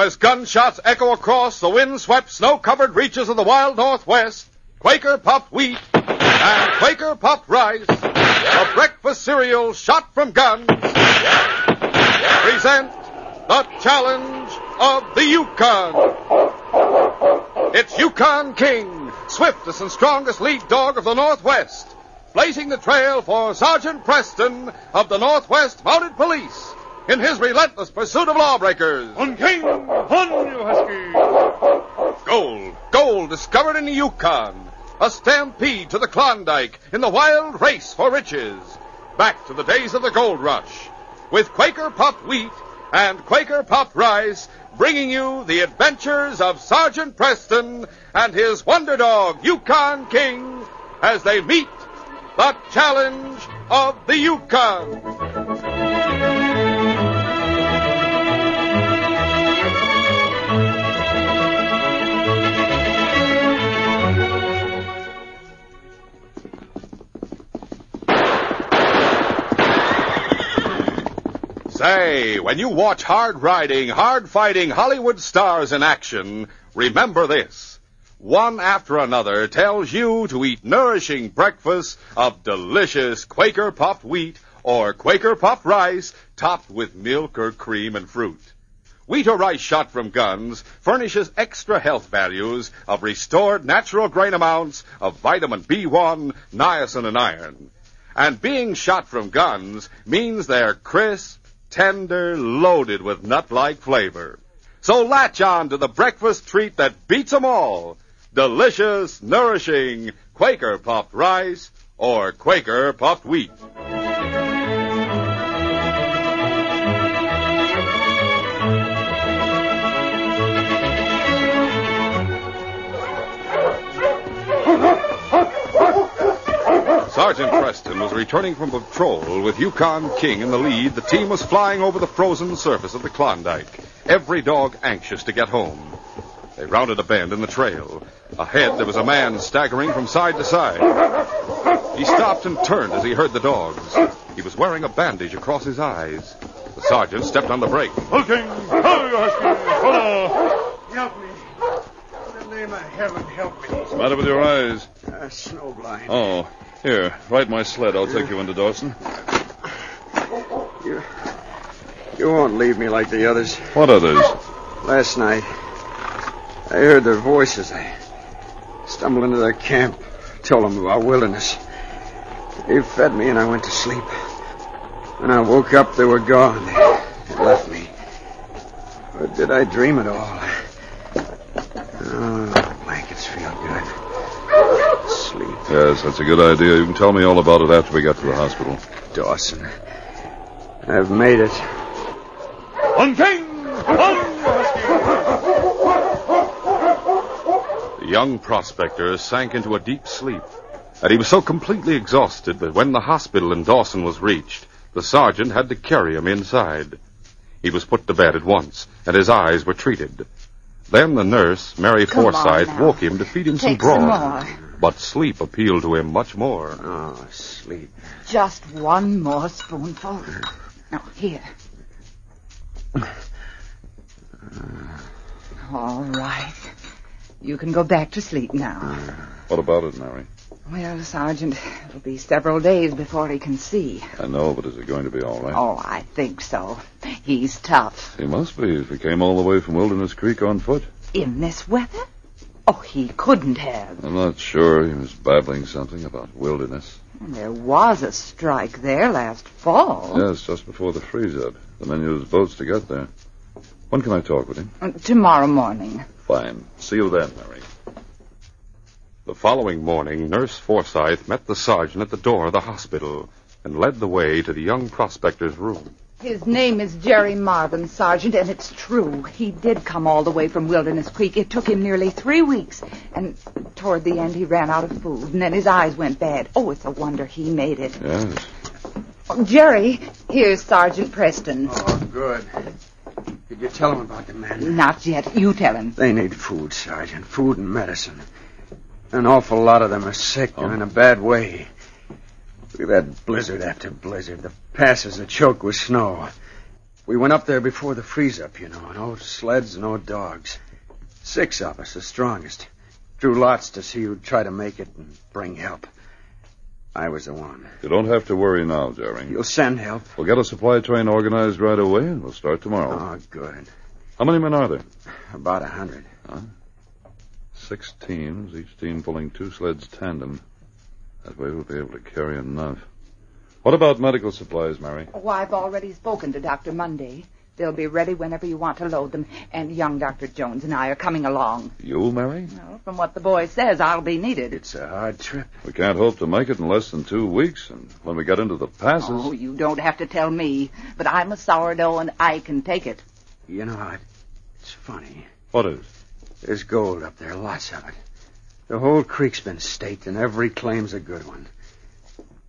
As gunshots echo across the wind-swept, snow-covered reaches of the wild Northwest, Quaker puffed wheat and Quaker puffed rice, the breakfast cereal shot from guns, present the challenge of the Yukon. It's Yukon King, swiftest and strongest lead dog of the Northwest, blazing the trail for Sergeant Preston of the Northwest Mounted Police in his relentless pursuit of lawbreakers. On King! On, you husky! Gold, gold discovered in the Yukon. A stampede to the Klondike in the wild race for riches. Back to the days of the gold rush. With Quaker puffed wheat and Quaker puffed rice, bringing you the adventures of Sergeant Preston and his wonder dog, Yukon King, as they meet the challenge of the Yukon. Say, when you watch hard riding, hard fighting Hollywood stars in action, remember this. One after another tells you to eat nourishing breakfasts of delicious Quaker puffed wheat or Quaker puffed rice topped with milk or cream and fruit. Wheat or rice shot from guns furnishes extra health values of restored natural grain amounts of vitamin B1, niacin, and iron. And being shot from guns means they're crisp, tender, loaded with nut-like flavor. So latch on to the breakfast treat that beats 'em all. Delicious, nourishing Quaker puffed rice or Quaker puffed wheat. Sergeant Preston was returning from patrol with Yukon King in the lead. The team was flying over the frozen surface of the Klondike, every dog anxious to get home. They rounded a bend in the trail. Ahead, there was a man staggering from side to side. He stopped and turned as he heard the dogs. He was wearing a bandage across his eyes. The sergeant stepped on the brake. Looking! Hurry, husky! Follow! Help me. In the name of heaven, help me. What's the matter with your eyes? Uh, snowblind. Oh, here, ride my sled. I'll take you into Dawson. You, you won't leave me like the others. What others? Last night, I heard their voices. I stumbled into their camp, told them about wilderness. They fed me and I went to sleep. When I woke up, they were gone. They, left me. Or did I dream it all? Oh, the blankets feel good. Sleep. Yes, that's a good idea. You can tell me all about it after we get to the hospital. Dawson. I've made it. On King! On, The young prospector sank into a deep sleep. And he was so completely exhausted that when the hospital in Dawson was reached, the sergeant had to carry him inside. He was put to bed at once, and his eyes were treated. Then the nurse, Mary Come on Forsyth, now. woke him to feed him some Take some broth. more. But sleep appealed to him much more. Oh, sleep. Just one more spoonful. Now, here. All right. You can go back to sleep now. What about it, Mary? Well, Sergeant, it'll be several days before he can see. I know, but is it going to be all right? Oh, I think so. He's tough. He must be if he came all the way from Wilderness Creek on foot. In this weather? Oh, he couldn't have. I'm not sure. He was babbling something about wilderness. There was a strike there last fall. Yes, just before the freeze-up. The men used boats to get there. When can I talk with him? Uh, Tomorrow morning. Fine. See you then, Mary. The following morning, Nurse Forsyth met the sergeant at the door of the hospital and led the way to the young prospector's room. His name is Jerry Marvin, Sergeant, and it's true. He did come all the way from Wilderness Creek. It took him nearly three weeks, and toward the end he ran out of food, and then his eyes went bad. Oh, it's a wonder he made it. Yes. Oh, Jerry, here's Sergeant Preston. Oh, good. Did you tell him about the men? Not yet. You tell him. They need food, Sergeant. Food and medicine. An awful lot of them are sick. They're oh. in a bad way. Look at that blizzard after blizzard. The passes are choked with snow. We went up there before the freeze up, you know. No sleds, no dogs. Six of us, the strongest. Drew lots to see who'd try to make it and bring help. I was the one. You don't have to worry now, Jerry. You'll send help? We'll get a supply train organized right away, and we'll start tomorrow. Oh, good. How many men are there? About a hundred. Huh? Six teams, each team pulling two sleds tandem. That way we'll be able to carry enough. What about medical supplies, Mary? Oh, I've already spoken to Dr. Monday. They'll be ready whenever you want to load them. And young Dr. Jones and I are coming along. You, Mary? Well, from what the boy says, I'll be needed. It's a hard trip. We can't hope to make it in less than two weeks, and when we get into the passes. Oh, you don't have to tell me. But I'm a sourdough and I can take it. You know, it, it's funny. What is? There's gold up there, lots of it. The whole creek's been staked, and every claim's a good one.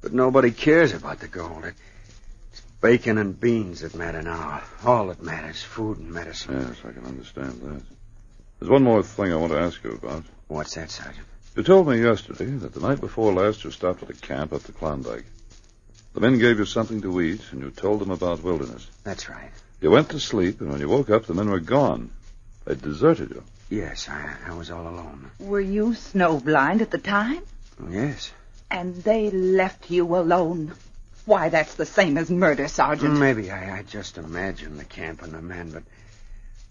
But nobody cares about the gold. It's bacon and beans that matter now. All that matters, food and medicine. Yes, I can understand that. There's one more thing I want to ask you about. What's that, Sergeant? You told me yesterday that the night before last you stopped at a camp up the Klondike. The men gave you something to eat, and you told them about wilderness. That's right. You went to sleep, and when you woke up, the men were gone. They'd deserted you. Yes, I, I was all alone. Were you snowblind at the time? Yes. And they left you alone. Why, that's the same as murder, Sergeant. Maybe I, I just imagined the camp and the men, but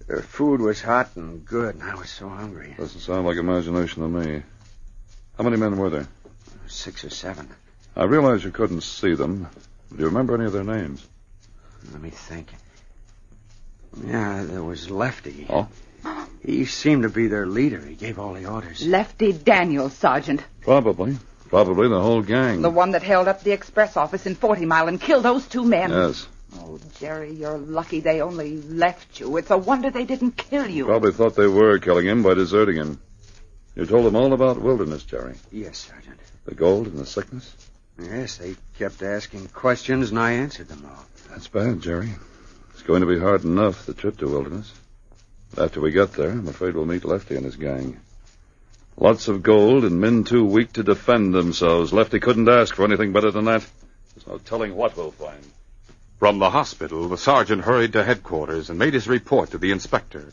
their food was hot and good, and I was so hungry. Doesn't sound like imagination to me. How many men were there? Six or seven. I realize you couldn't see them. Do you remember any of their names? Let me think. Yeah, there was Lefty. Oh? He seemed to be their leader. He gave all the orders. Lefty Daniels, Sergeant. Probably. Probably the whole gang. The one that held up the express office in Forty Mile and killed those two men. Yes. Oh, Jerry, you're lucky they only left you. It's a wonder they didn't kill you. Probably thought they were killing him by deserting him. You told them all about wilderness, Jerry. Yes, Sergeant. The gold and the sickness. Yes, they kept asking questions, and I answered them all. That's bad, Jerry. It's going to be hard enough, the trip to wilderness. After we get there, I'm afraid we'll meet Lefty and his gang. Lots of gold and men too weak to defend themselves. Lefty couldn't ask for anything better than that. There's no telling what we'll find. From the hospital, the sergeant hurried to headquarters and made his report to the inspector.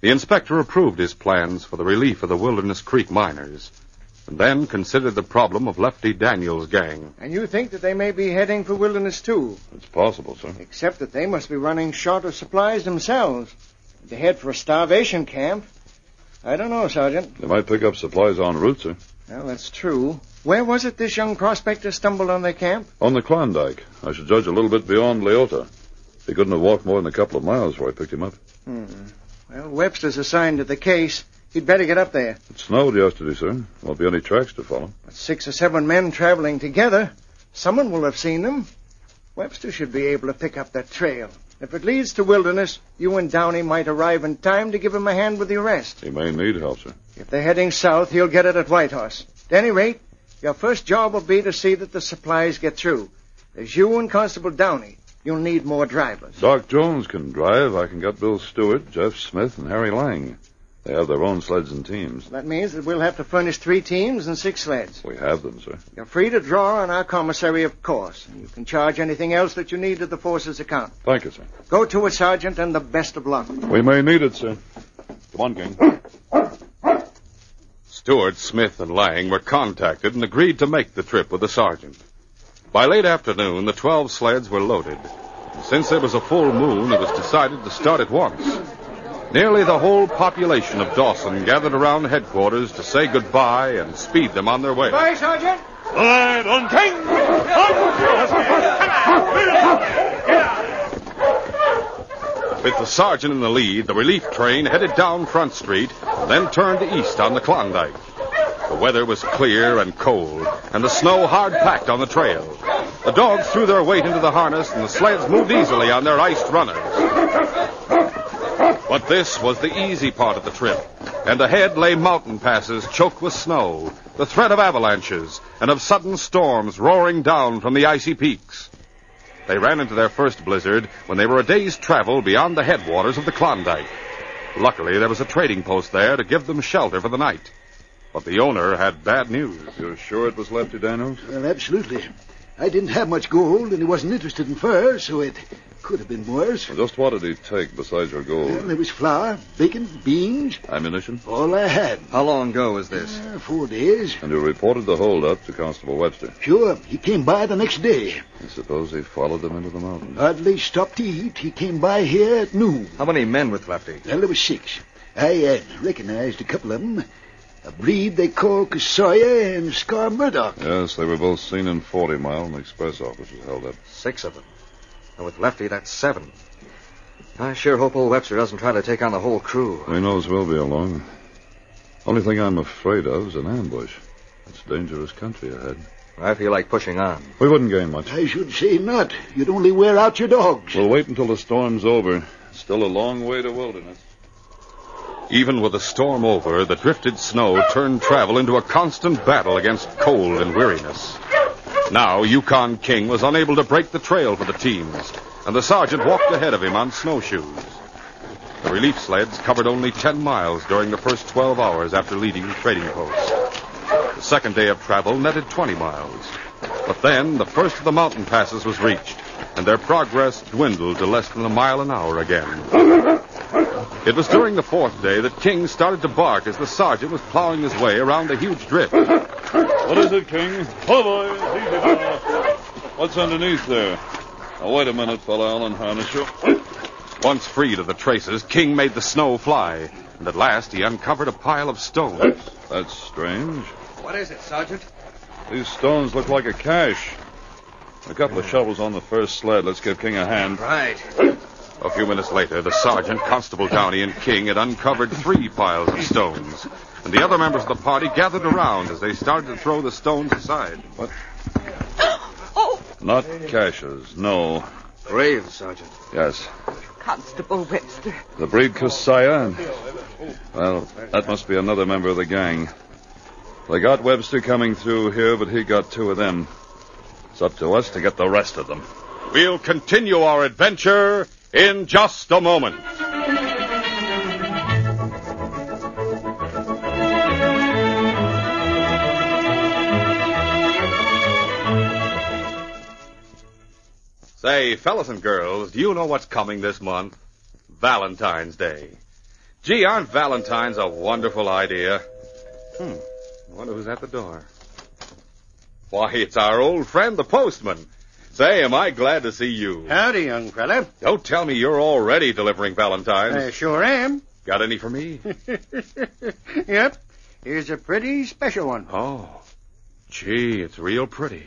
The inspector approved his plans for the relief of the Wilderness Creek miners, and then considered the problem of Lefty Daniels' gang. And you think that they may be heading for Wilderness, too, It's possible, sir. except that they must be running short of supplies themselves. To head for a starvation camp? I don't know, Sergeant. They might pick up supplies en route, sir. Well, that's true. Where was it this young prospector stumbled on their camp? On the Klondike. I should judge a little bit beyond Leota. He couldn't have walked more than a couple of miles before I picked him up. Hmm. Well, Webster's assigned to the case. He'd better get up there. It snowed yesterday, sir. Won't be any tracks to follow. But six or seven men traveling together. Someone will have seen them. Webster should be able to pick up that trail. If it leads to Wilderness, you and Downey might arrive in time to give him a hand with the arrest. He may need help, sir. If they're heading south, he'll get it at Whitehorse. At any rate, your first job will be to see that the supplies get through. There's you and Constable Downey. You'll need more drivers. Doc Jones can drive. I can get Bill Stewart, Jeff Smith, and Harry Lang. They have their own sleds and teams. That means that we'll have to furnish three teams and six sleds. We have them, sir. You're free to draw on our commissary, of course. And you can charge anything else that you need to the force's account. Thank you, sir. Go to it, Sergeant, and the best of luck. We may need it, sir. Come on, gang. Stewart, Smith, and Lang were contacted and agreed to make the trip with the sergeant. By late afternoon, the 12 sleds were loaded. And since there was a full moon, it was decided to start at once. Nearly the whole population of Dawson gathered around headquarters to say goodbye and speed them on their way. Bye, Sergeant. With the sergeant in the lead, the relief train headed down Front Street, and then turned east on the Klondike. The weather was clear and cold, and the snow hard packed on the trail. The dogs threw their weight into the harness, and the sleds moved easily on their iced runners. But this was the easy part of the trip, and ahead lay mountain passes choked with snow, the threat of avalanches, and of sudden storms roaring down from the icy peaks. They ran into their first blizzard when they were a day's travel beyond the headwaters of the Klondike. Luckily, there was a trading post there to give them shelter for the night. But the owner had bad news. You're sure it was Lefty Daniels? Well, absolutely. I didn't have much gold, and he wasn't interested in furs, so it could have been worse. Well, just what did he take besides your gold? Well, gold? there was flour, bacon, beans, Ammunition? all I had. How long ago was this? Uh, four days. And you reported the holdup to Constable Webster. Sure, he came by the next day. I suppose he followed them into the mountains. Hardly stopped to eat. He came by here at noon. How many men with Lefty? Well, there was six. I uh, recognized a couple of them. A breed they call Casoya and Scar Murdoch. Yes, they were both seen in 40 Mile and the express office was held up. Six of them. And with Lefty, that's seven. I sure hope old Webster doesn't try to take on the whole crew. He knows we'll be along. Only thing I'm afraid of is an ambush. It's dangerous country ahead. I feel like pushing on. We wouldn't gain much. I should say not. You'd only wear out your dogs. We'll wait until the storm's over. Still a long way to wilderness. Even with the storm over, the drifted snow turned travel into a constant battle against cold and weariness. Now, Yukon King was unable to break the trail for the teams, and the sergeant walked ahead of him on snowshoes. The relief sleds covered only 10 miles during the first 12 hours after leaving the trading post. The second day of travel netted 20 miles. But then the first of the mountain passes was reached, and their progress dwindled to less than a mile an hour again. It was during the fourth day that King started to bark as the sergeant was plowing his way around the huge drift. What is it, King? Oh, boys, easy now. What's underneath there? Now, wait a minute, fella. I'll unharness you. Once freed of the traces, King made the snow fly, and at last he uncovered a pile of stones. That's strange. What is it, Sergeant? These stones look like a cache. A couple of shovels on the first sled. Let's give King a hand. Right. A few minutes later, the sergeant, Constable Downey, and King had uncovered three piles of stones, and the other members of the party gathered around as they started to throw the stones aside. What? Oh, Not caches, no. Graves, Sergeant. Yes. Constable Webster. The breed Kasaya. and- Well, that must be another member of the gang. They got Webster coming through here, but he got two of them. It's up to us to get the rest of them. We'll continue our adventure in just a moment. Say, fellas and girls, do you know what's coming this month? Valentine's Day. Gee, aren't Valentines a wonderful idea? Hmm. I wonder who's at the door. Why, it's our old friend, the postman. Say, am I glad to see you. Howdy, young fella. Don't tell me you're already delivering Valentines. I sure am. Got any for me? yep. Here's a pretty special one. Oh, gee, it's real pretty.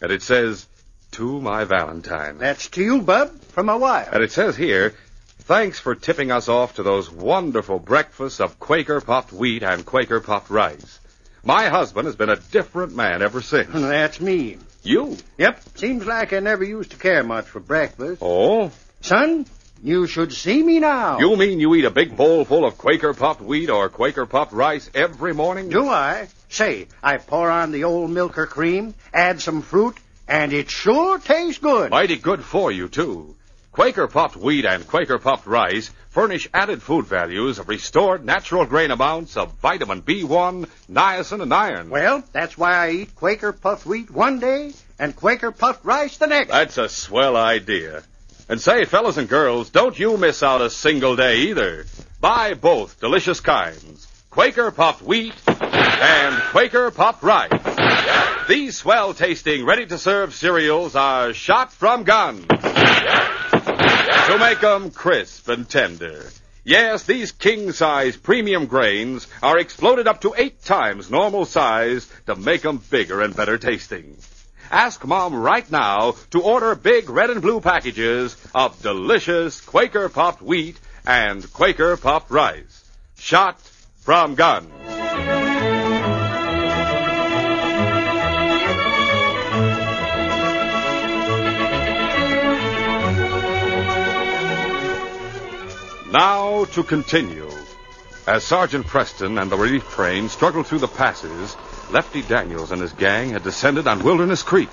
And it says, to my Valentine. That's to you, Bub, from my wife. And it says here, thanks for tipping us off to those wonderful breakfasts of Quaker puffed wheat and Quaker puffed rice. My husband has been a different man ever since. That's me. You? Yep. Seems like I never used to care much for breakfast. Oh? Son, you should see me now. You mean you eat a big bowl full of Quaker puffed wheat or Quaker puffed rice every morning? Do I? Say, I pour on the old milk or cream, add some fruit, and it sure tastes good. Mighty good for you, too. Quaker puffed wheat and Quaker puffed rice furnish added food values of restored natural grain amounts of vitamin B1, niacin, and iron. Well, that's why I eat Quaker puffed wheat one day and Quaker puffed rice the next. That's a swell idea. And say, fellas and girls, don't you miss out a single day either. Buy both delicious kinds. Quaker puffed wheat and Quaker puffed rice. These swell tasting, ready to serve cereals are shot from guns. To make 'em crisp and tender. Yes, these king size premium grains are exploded up to eight times normal size to make 'em bigger and better tasting. Ask Mom right now to order big red and blue packages of delicious Quaker puffed wheat and Quaker puffed rice. Shot from guns. Now to continue. As Sergeant Preston and the relief train struggled through the passes, Lefty Daniels and his gang had descended on Wilderness Creek.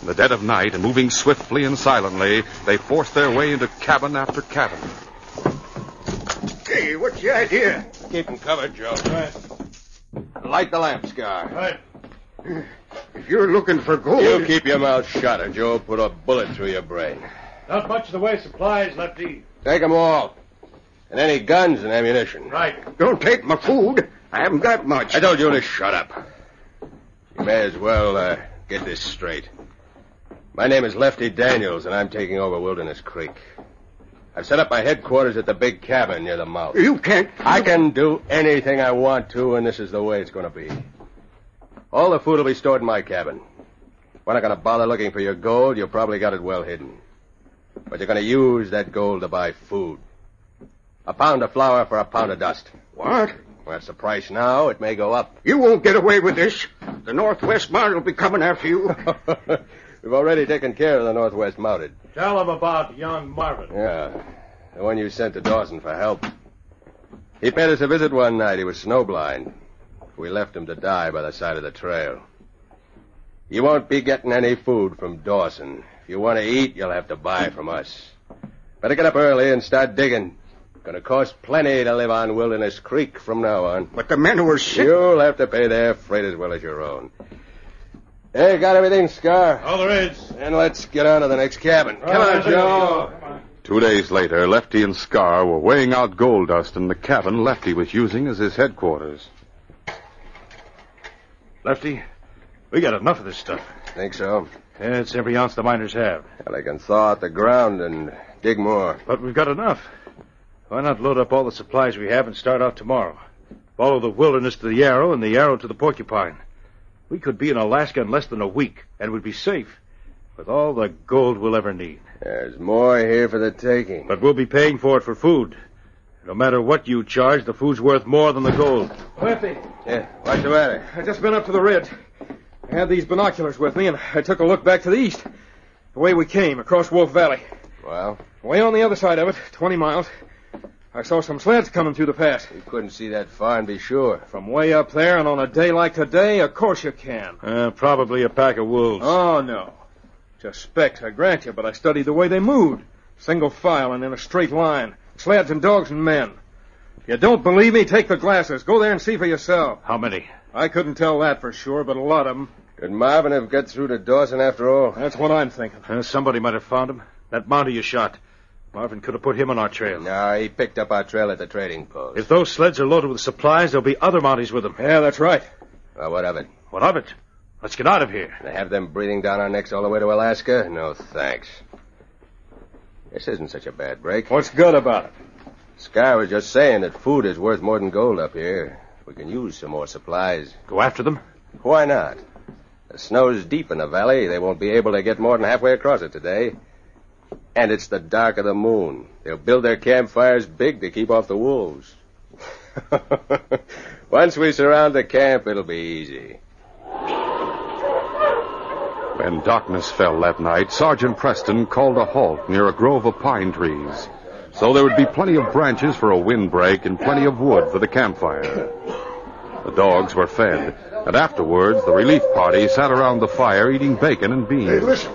In the dead of night and moving swiftly and silently, they forced their way into cabin after cabin. Hey, what's your idea? Keep 'em covered, Joe. Right. Light the lamps, Guy. Right. If you're looking for gold. You keep your mouth shut, or Joe will put a bullet through your brain. Not much in the way of supplies, Lefty. Take 'em all. And any guns and ammunition. Right. Don't take my food. I haven't got much. I told you to shut up. You may as well uh, get this straight. My name is Lefty Daniels, and I'm taking over Wilderness Creek. I've set up my headquarters at the big cabin near the mouth. You can't. I can do anything I want to, and this is the way it's going to be. All the food will be stored in my cabin. We're not going to bother looking for your gold. You've probably got it well hidden. But you're going to use that gold to buy food. A pound of flour for a pound of dust. What? That's the price now. It may go up. You won't get away with this. The Northwest Mounted will be coming after you. We've already taken care of the Northwest Mounted. Tell them about young Marvin. Yeah. The one you sent to Dawson for help. He paid us a visit one night. He was snowblind. We left him to die by the side of the trail. You won't be getting any food from Dawson. If you want to eat, you'll have to buy from us. Better get up early and start digging. Gonna cost plenty to live on Wilderness Creek from now on. But the men who were sick. You'll have to pay their freight as well as your own. Hey, got everything, Scar? All there is. And let's get on to the next cabin. Come on, Joe. Two days later, Lefty and Scar were weighing out gold dust in the cabin Lefty was using as his headquarters. Lefty, we got enough of this stuff. Think so? Yeah, it's every ounce the miners have. Well, they can thaw out the ground and dig more. But we've got enough. Why not load up all the supplies we have and start out tomorrow? Follow the wilderness to the Yarrow and the Yarrow to the Porcupine. We could be in Alaska in less than a week, and we'd be safe. With all the gold we'll ever need. There's more here for the taking. But we'll be paying for it for food. No matter what you charge, the food's worth more than the gold. Lefty, Yeah, what's the matter? I just been up to the ridge. I had these binoculars with me, and I took a look back to the east. The way we came, across Wolf Valley. Well, Way on the other side of it, 20 miles, I saw some sleds coming through the pass. you couldn't see that far and be sure. From way up there, and on a day like today, of course you can. Uh, probably a pack of wolves. Oh, no. Just specks, I grant you, but I studied the way they moved. Single file and in a straight line. Sleds and dogs and men. If you don't believe me, take the glasses. Go there and see for yourself. How many? I couldn't tell that for sure, but a lot of them. Could Marvin have got through to Dawson after all? That's what I'm thinking. Uh, somebody might have found him. That mountie you shot. Marvin could have put him on our trail. No, he picked up our trail at the trading post. If those sleds are loaded with supplies, there'll be other mounties with them. Yeah, that's right. Well, what of it? What of it? Let's get out of here. To have them breathing down our necks all the way to Alaska? No, thanks. This isn't such a bad break. What's good about it? Sky was just saying that food is worth more than gold up here. We can use some more supplies. Go after them? Why not? The snow's deep in the valley. They won't be able to get more than halfway across it today. And it's the dark of the moon. They'll build their campfires big to keep off the wolves. Once we surround the camp, it'll be easy. When darkness fell that night, Sergeant Preston called a halt near a grove of pine trees. So there would be plenty of branches for a windbreak and plenty of wood for the campfire. The dogs were fed, and afterwards the relief party sat around the fire eating bacon and beans. Hey, listen.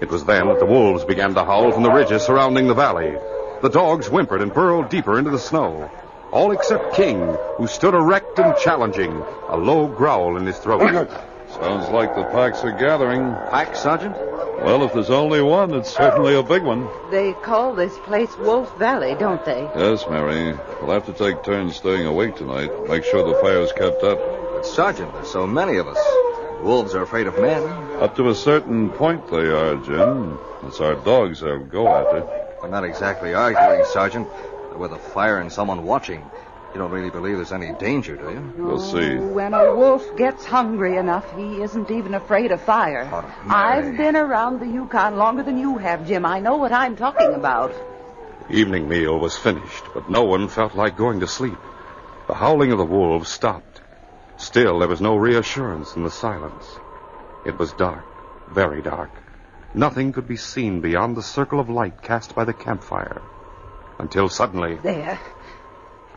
It was then that the wolves began to howl from the ridges surrounding the valley. The dogs whimpered and burrowed deeper into the snow. All except King, who stood erect and challenging, a low growl in his throat. Sounds like the packs are gathering. Pack, Sergeant? Well, if there's only one, it's certainly a big one. They call this place Wolf Valley, don't they? Yes, Mary. We'll have to take turns staying awake tonight. Make sure the fire's kept up. But, Sergeant, there's so many of us. Wolves are afraid of men. Up to a certain point they are, Jim. It's our dogs they'll go after. I'm not exactly arguing, Sergeant. With a fire and someone watching, you don't really believe there's any danger, do you? We'll oh, see. When a wolf gets hungry enough, he isn't even afraid of fire. Oh, I've been around the Yukon longer than you have, Jim. I know what I'm talking about. Evening meal was finished, but no one felt like going to sleep. The howling of the wolves stopped. Still, there was no reassurance in the silence. It was dark, very dark. Nothing could be seen beyond the circle of light cast by the campfire. Until suddenly, There.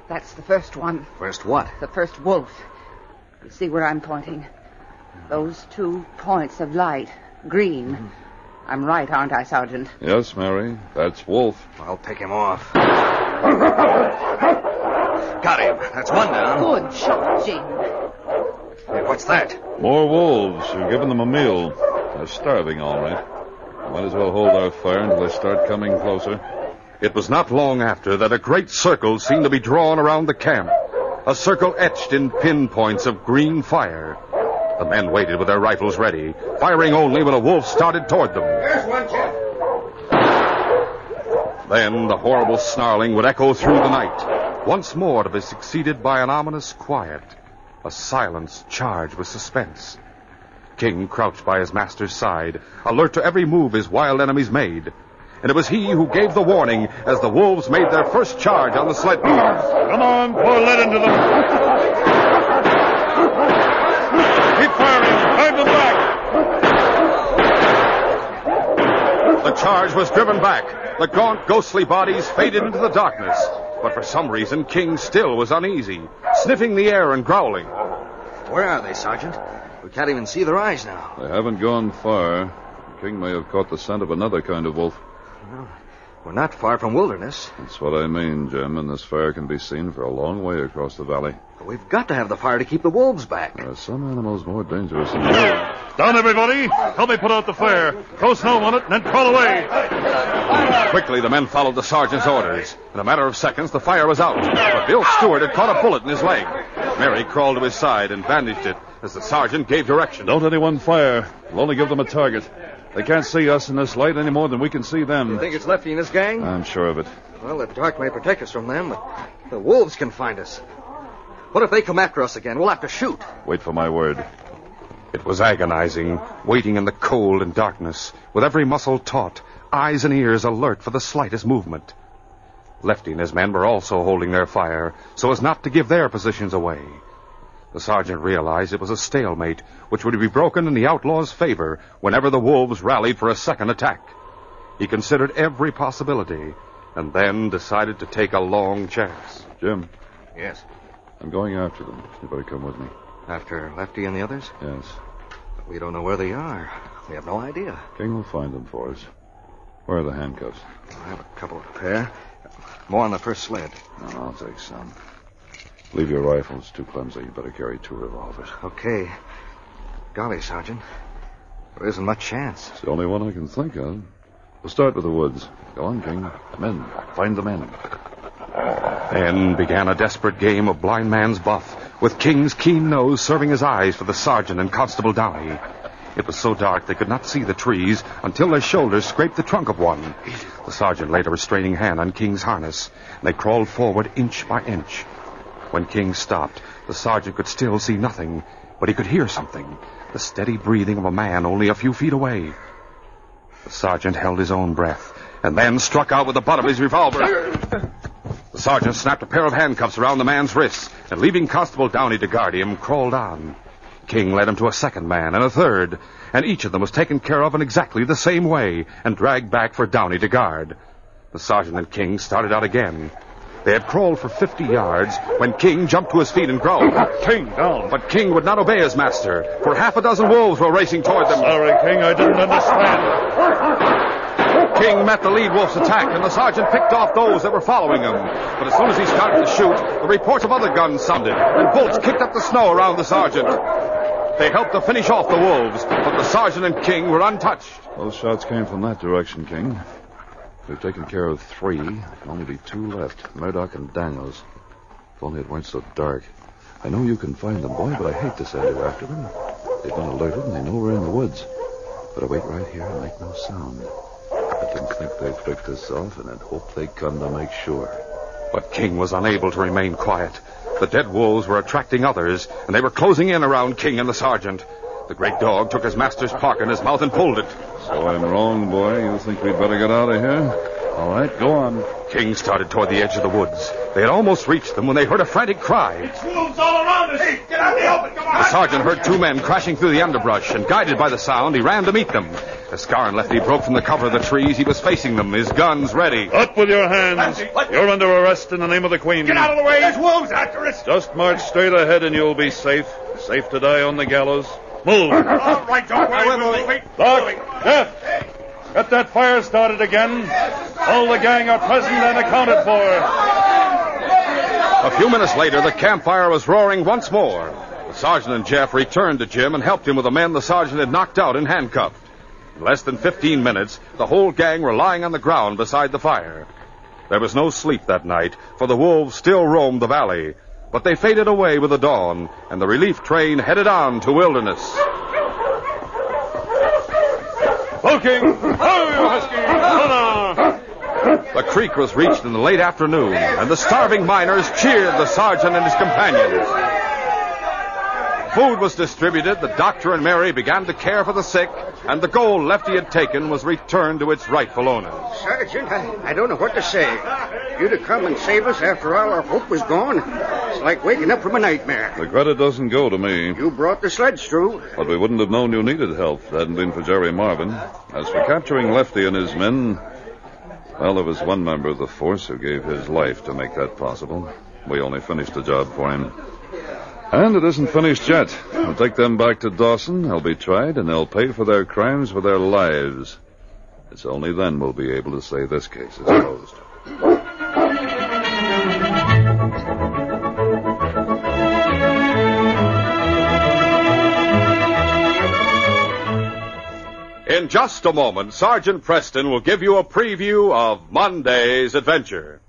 That's the first one. First what? The first wolf. You see where I'm pointing? Those two points of light. Green. Mm-hmm. I'm right, aren't I, Sergeant? Yes, Mary. That's Wolf. I'll take him off. Got him. That's one down. Good shot, Jim. Hey, what's that? More wolves. We've given them a meal. They're starving, all right. Might as well hold our fire until they start coming closer. It was not long after that a great circle seemed to be drawn around the camp. A circle etched in pinpoints of green fire. The men waited with their rifles ready, firing only when a wolf started toward them. There's one, Jeff. Then the horrible snarling would echo through the night, once more to be succeeded by an ominous quiet, a silence charged with suspense. King crouched by his master's side, alert to every move his wild enemies made. And it was he who gave the warning as the wolves made their first charge on the sled cars. Come on, pour lead into them. Keep firing. Drive them back. The charge was driven back. The gaunt, ghostly bodies faded into the darkness. But for some reason, King still was uneasy, sniffing the air and growling. Oh, where are they, Sergeant? We can't even see their eyes now. They haven't gone far. King may have caught the scent of another kind of wolf. We're not far from wilderness. That's what I mean, Jim, and this fire can be seen for a long way across the valley. But we've got to have the fire to keep the wolves back. There are some animals more dangerous than wolves. Down, everybody! Help me put out the fire. Throw snow on it, and then crawl away. Quickly, the men followed the sergeant's orders. In a matter of seconds, the fire was out. But Bill Stewart had caught a bullet in his leg. Mary crawled to his side and bandaged it as the sergeant gave direction. Don't anyone fire. We'll only give them a target. They can't see us in this light any more than we can see them. You think it's Lefty and his gang? I'm sure of it. Well, the dark may protect us from them, but the wolves can find us. What if they come after us again? We'll have to shoot. Wait for my word. It was agonizing, waiting in the cold and darkness, with every muscle taut, eyes and ears alert for the slightest movement. Lefty and his men were also holding their fire, so as not to give their positions away. The sergeant realized it was a stalemate, which would be broken in the outlaw's favor whenever the wolves rallied for a second attack. He considered every possibility, and then decided to take a long chance. Jim, Yes. I'm going after them. You better come with me. After Lefty and the others? Yes. But we don't know where they are. We have no idea. King will find them for us. Where are the handcuffs? I have a couple of pair. More on the first sled. No, I'll take some. Leave your rifle. It's too clumsy. You better carry two revolvers. Okay. Golly, Sergeant. There isn't much chance. It's the only one I can think of. We'll start with the woods. Go on, King. Men. Find the men. Then began a desperate game of blind man's buff, with King's keen nose serving as eyes for the sergeant and Constable Downey. It was so dark they could not see the trees until their shoulders scraped the trunk of one. The sergeant laid a restraining hand on King's harness, and they crawled forward inch by inch. When King stopped, the sergeant could still see nothing, but he could hear something the steady breathing of a man only a few feet away. The sergeant held his own breath, and then struck out with the butt of his revolver. The sergeant snapped a pair of handcuffs around the man's wrists, and leaving Constable Downey to guard him, crawled on. King led him to a second man and a third, and each of them was taken care of in exactly the same way and dragged back for Downey to guard. The sergeant and King started out again. They had crawled for 50 yards when King jumped to his feet and growled. King, down. But King would not obey his master, for half a dozen wolves were racing toward them. Sorry, King. I didn't understand. King met the lead wolf's attack, and the sergeant picked off those that were following him. But as soon as he started to shoot, the reports of other guns sounded, and bullets kicked up the snow around the sergeant. They helped to finish off the wolves, but the sergeant and King were untouched. Those shots came from that direction, King. We've taken care of three. There'll only be two left Murdoch and Daniels. If only it weren't so dark. I know you can find them, boy, but I hate to send you after them. They've been alerted and they know we're in the woods. Better wait right here and make no sound. Let them think they've picked us off and then hope they come to make sure. But King was unable to remain quiet. The dead wolves were attracting others, and they were closing in around King and the sergeant. The great dog took his master's park in his mouth and pulled it. So I'm wrong, boy. You think we'd better get out of here? All right, go on. King started toward the edge of the woods. They had almost reached them when they heard a frantic cry. It's wolves all around us! Hey, get out in the open! Come on! The sergeant heard two men crashing through the underbrush, and guided by the sound, he ran to meet them. As Scar and Lefty broke from the cover of the trees, he was facing them, his guns ready. Up with your hands. You're under arrest in the name of the Queen. Get out of the way! There's wolves after us! Just march straight ahead and you'll be safe. Safe to die on the gallows. Move. All right, don't worry, we'll wait. Doc, Jeff, get that fire started again. All the gang are present and accounted for. A few minutes later, the campfire was roaring once more. The sergeant and Jeff returned to Jim and helped him with the men the sergeant had knocked out and handcuffed. In less than 15 minutes, the whole gang were lying on the ground beside the fire. There was no sleep that night, for the wolves still roamed the valley. But they faded away with the dawn, and the relief train headed on to Wilderness. Hulking! The creek was reached in the late afternoon, and the starving miners cheered the sergeant and his companions. Food was distributed, the doctor and Mary began to care for the sick, and the gold Lefty had taken was returned to its rightful owners. Sergeant, I, I don't know what to say. You'd have come and saved us after all our hope was gone. It's like waking up from a nightmare. The credit doesn't go to me. You brought the sledge through. But we wouldn't have known you needed help if it hadn't been for Jerry Marvin. As for capturing Lefty and his men, well, there was one member of the force who gave his life to make that possible. We only finished the job for him. And it isn't finished yet. We'll take them back to Dawson. They'll be tried, and they'll pay for their crimes with their lives. It's only then we'll be able to say this case is closed. In just a moment, Sergeant Preston will give you a preview of Monday's adventure.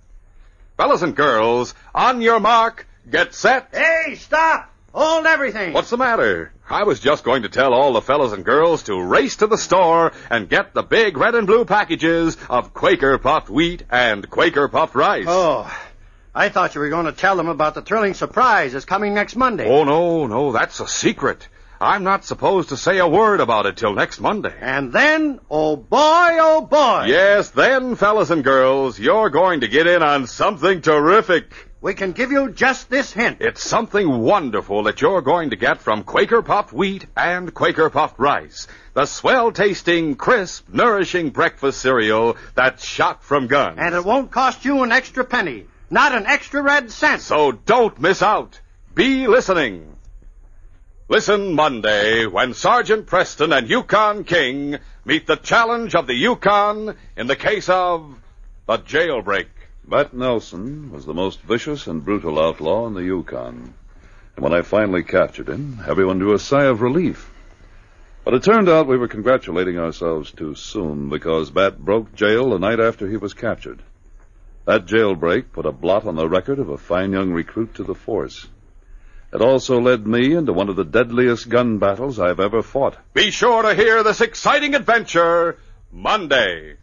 Fellas and girls, on your mark, get set. Hey, stop! Hold everything! What's the matter? I was just going to tell all the fellows and girls to race to the store and get the big red and blue packages of Quaker puffed wheat and Quaker puffed rice. Oh, I thought you were going to tell them about the thrilling surprise that's coming next Monday. Oh, no, no, that's a secret. I'm not supposed to say a word about it till next Monday. And then, oh boy, oh boy! Yes, then, fellas and girls, you're going to get in on something terrific. We can give you just this hint. It's something wonderful that you're going to get from Quaker puffed wheat and Quaker puffed rice. The swell tasting, crisp, nourishing breakfast cereal that's shot from guns. And it won't cost you an extra penny. Not an extra red cent. So don't miss out. Be listening. Listen Monday when Sergeant Preston and Yukon King meet the challenge of the Yukon in the case of the jailbreak. Bat Nelson was the most vicious and brutal outlaw in the Yukon. And when I finally captured him, everyone drew a sigh of relief. But it turned out we were congratulating ourselves too soon because Bat broke jail the night after he was captured. That jailbreak put a blot on the record of a fine young recruit to the force. It also led me into one of the deadliest gun battles I've ever fought. Be sure to hear this exciting adventure Monday.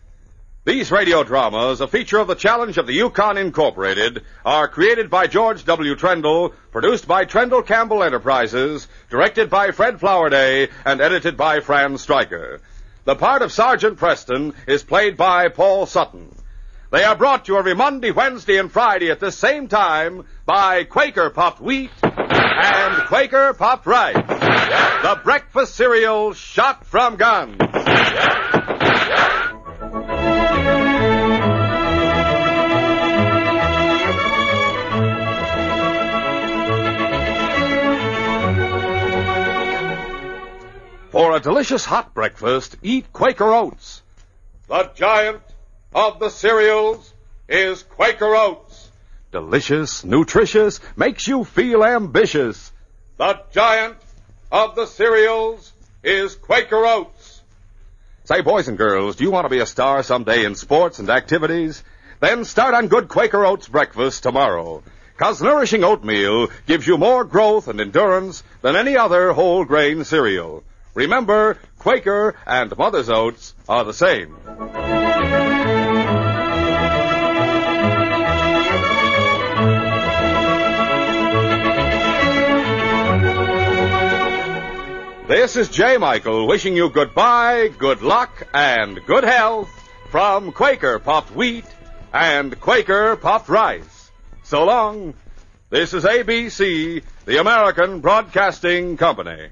These radio dramas, a feature of the Challenge of the Yukon Incorporated, are created by George W. Trendle, produced by Trendle Campbell Enterprises, directed by Fred Flowerday, and edited by Fran Stryker. The part of Sergeant Preston is played by Paul Sutton. They are brought to you every Monday, Wednesday, and Friday at the same time by Quaker Puffed Wheat and Quaker Puffed Rice. The breakfast cereal shot from guns. For a delicious hot breakfast, eat Quaker Oats. The giant of the cereals is Quaker Oats. Delicious, nutritious, makes you feel ambitious. The giant of the cereals is Quaker Oats. Say, boys and girls, do you want to be a star someday in sports and activities? Then start on good Quaker Oats breakfast tomorrow. Cause nourishing oatmeal gives you more growth and endurance than any other whole grain cereal. Remember, Quaker and Mother's Oats are the same. This is Jay Michael wishing you goodbye, good luck, and good health from Quaker Puffed Wheat and Quaker Puffed Rice. So long. This is ABC, the American Broadcasting Company.